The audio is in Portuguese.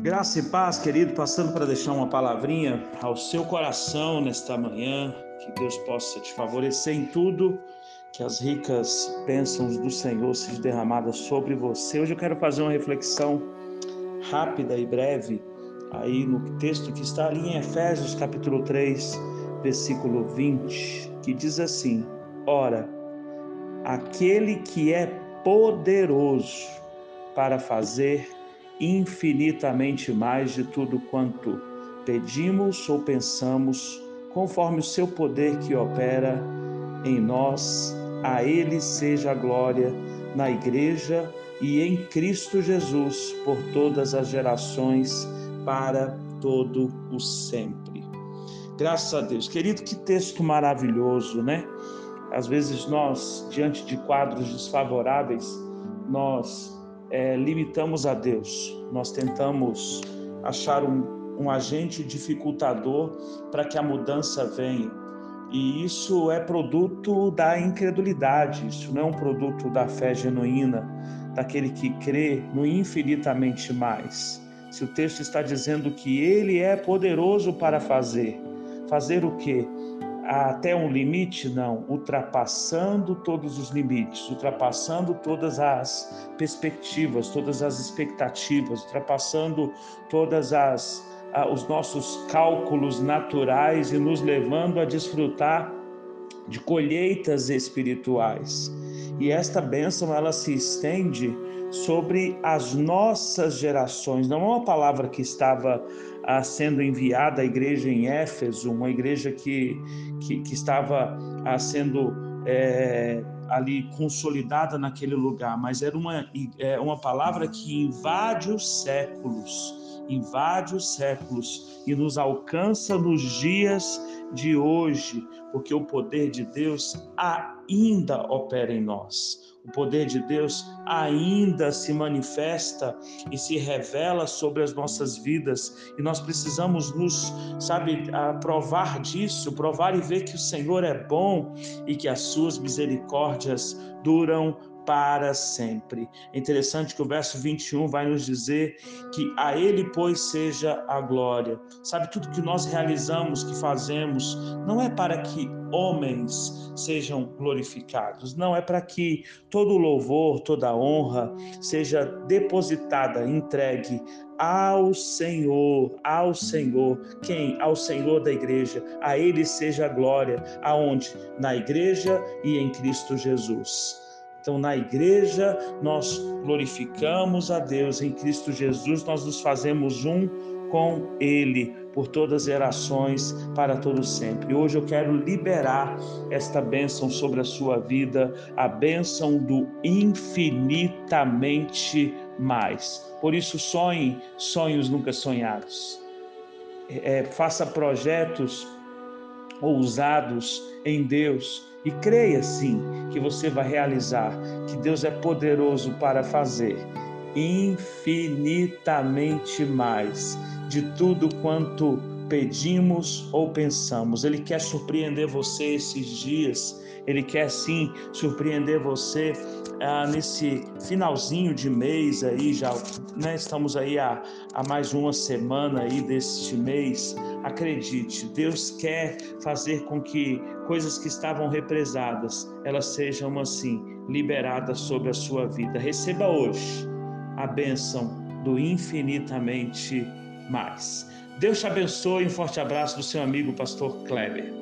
Graça e paz, querido, passando para deixar uma palavrinha ao seu coração nesta manhã, que Deus possa te favorecer em tudo, que as ricas bênçãos do Senhor sejam derramadas sobre você. Hoje eu quero fazer uma reflexão rápida e breve aí no texto que está ali em Efésios capítulo 3, versículo 20, que diz assim: Ora, aquele que é poderoso para fazer infinitamente mais de tudo quanto pedimos ou pensamos, conforme o seu poder que opera em nós, a Ele seja a glória na Igreja e em Cristo Jesus por todas as gerações, para todo o sempre. Graças a Deus. Querido, que texto maravilhoso, né? Às vezes nós, diante de quadros desfavoráveis, nós é, limitamos a Deus, nós tentamos achar um, um agente dificultador para que a mudança venha. E isso é produto da incredulidade, isso não é um produto da fé genuína, daquele que crê no infinitamente mais. Se o texto está dizendo que ele é poderoso para fazer, fazer o quê? Até um limite, não, ultrapassando todos os limites, ultrapassando todas as perspectivas, todas as expectativas, ultrapassando todas as os nossos cálculos naturais e nos levando a desfrutar de colheitas espirituais. E esta bênção ela se estende sobre as nossas gerações. Não é uma palavra que estava ah, sendo enviada à igreja em Éfeso, uma igreja que, que, que estava ah, sendo é, ali consolidada naquele lugar, mas era uma, é, uma palavra que invade os séculos invade os séculos e nos alcança nos dias de hoje, porque o poder de Deus ainda opera em nós. O poder de Deus ainda se manifesta e se revela sobre as nossas vidas e nós precisamos nos, sabe, provar disso, provar e ver que o Senhor é bom e que as suas misericórdias duram para sempre. É interessante que o verso 21 vai nos dizer que a Ele, pois, seja a glória. Sabe, tudo que nós realizamos, que fazemos, não é para que homens sejam glorificados, não é para que todo louvor, toda honra seja depositada, entregue ao Senhor, ao Senhor. Quem? Ao Senhor da igreja. A Ele seja a glória. Aonde? Na igreja e em Cristo Jesus. Então, na igreja, nós glorificamos a Deus, em Cristo Jesus, nós nos fazemos um com Ele por todas as gerações, para todo sempre. Hoje eu quero liberar esta bênção sobre a sua vida, a bênção do infinitamente mais. Por isso, sonhe sonhos nunca sonhados. É, é faça projetos ousados em Deus. E creia sim que você vai realizar, que Deus é poderoso para fazer infinitamente mais de tudo quanto pedimos ou pensamos. Ele quer surpreender você esses dias. Ele quer sim surpreender você ah, nesse finalzinho de mês aí já, né? Estamos aí a, a mais uma semana aí deste mês. Acredite, Deus quer fazer com que coisas que estavam represadas, elas sejam assim liberadas sobre a sua vida. Receba hoje a bênção do infinitamente mais. Deus te abençoe. Um forte abraço do seu amigo pastor Kleber.